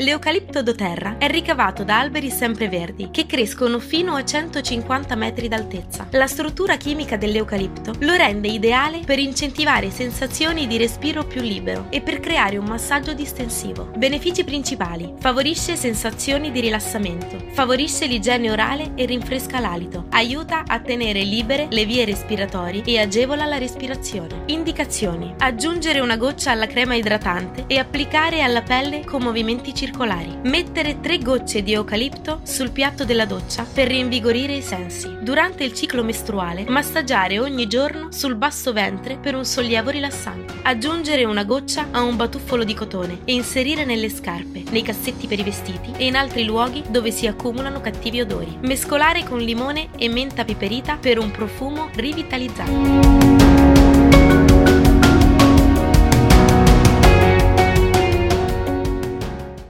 L'eucalipto doterra è ricavato da alberi sempreverdi che crescono fino a 150 metri d'altezza. La struttura chimica dell'eucalipto lo rende ideale per incentivare sensazioni di respiro più libero e per creare un massaggio distensivo. Benefici principali: favorisce sensazioni di rilassamento, favorisce l'igiene orale e rinfresca l'alito, aiuta a tenere libere le vie respiratorie e agevola la respirazione. Indicazioni: aggiungere una goccia alla crema idratante e applicare alla pelle con movimenti circolari. Mettere tre gocce di eucalipto sul piatto della doccia per rinvigorire i sensi. Durante il ciclo mestruale, massaggiare ogni giorno sul basso ventre per un sollievo rilassante. Aggiungere una goccia a un batuffolo di cotone e inserire nelle scarpe, nei cassetti per i vestiti e in altri luoghi dove si accumulano cattivi odori. Mescolare con limone e menta piperita per un profumo rivitalizzante.